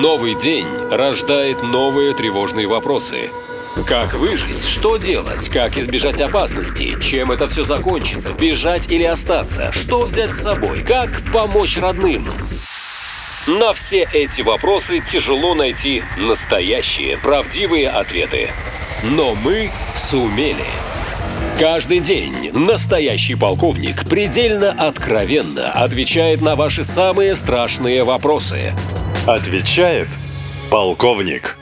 Новый день рождает новые тревожные вопросы. Как выжить? Что делать? Как избежать опасности? Чем это все закончится? Бежать или остаться? Что взять с собой? Как помочь родным? На все эти вопросы тяжело найти настоящие, правдивые ответы. Но мы сумели. Каждый день настоящий полковник предельно откровенно отвечает на ваши самые страшные вопросы. Отвечает полковник.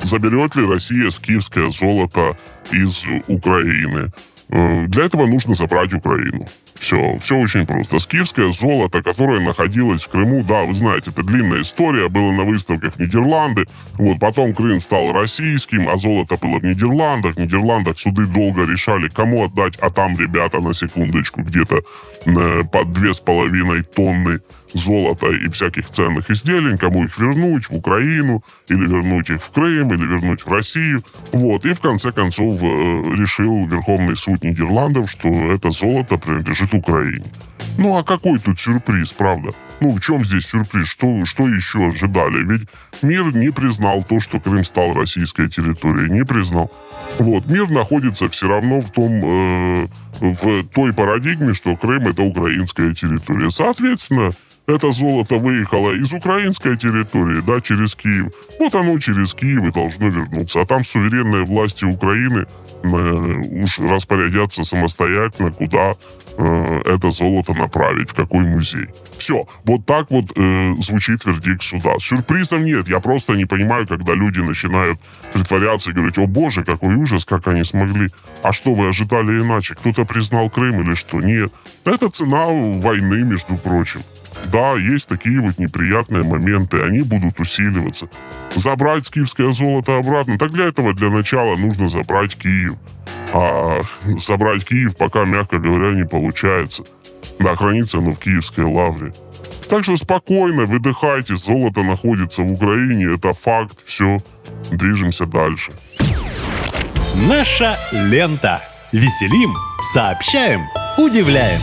Заберет ли Россия скифское золото из Украины? Э, Для этого нужно забрать Украину. Все, все очень просто. Скифское золото, которое находилось в Крыму, да, вы знаете, это длинная история, было на выставках Нидерланды, вот, потом Крым стал российским, а золото было в Нидерландах, в Нидерландах суды долго решали, кому отдать, а там, ребята, на секундочку, где-то э, под две с половиной тонны золота и всяких ценных изделий, кому их вернуть в Украину, или вернуть их в Крым, или вернуть в Россию. Вот. И в конце концов э, решил Верховный суд Нидерландов, что это золото принадлежит Украине. Ну а какой тут сюрприз, правда? Ну в чем здесь сюрприз? Что, что еще ожидали? Ведь мир не признал то, что Крым стал российской территорией. Не признал. Вот. Мир находится все равно в том, э, в той парадигме, что Крым это украинская территория. Соответственно, это золото выехало из украинской территории, да, через Киев. Вот оно через Киев и должно вернуться. А там суверенные власти Украины э, уж распорядятся самостоятельно, куда э, это золото направить, в какой музей. Все, вот так вот э, звучит вердикт суда. Сюрпризов нет, я просто не понимаю, когда люди начинают притворяться и говорить, о боже, какой ужас, как они смогли. А что, вы ожидали иначе? Кто-то признал Крым или что? Нет. Это цена войны, между прочим. Да, есть такие вот неприятные моменты, они будут усиливаться. Забрать скифское золото обратно, так для этого для начала нужно забрать Киев. А забрать Киев пока, мягко говоря, не получается. Да, хранится оно в Киевской лавре. Так что спокойно, выдыхайте, золото находится в Украине, это факт, все, движемся дальше. Наша лента. Веселим, сообщаем, удивляем.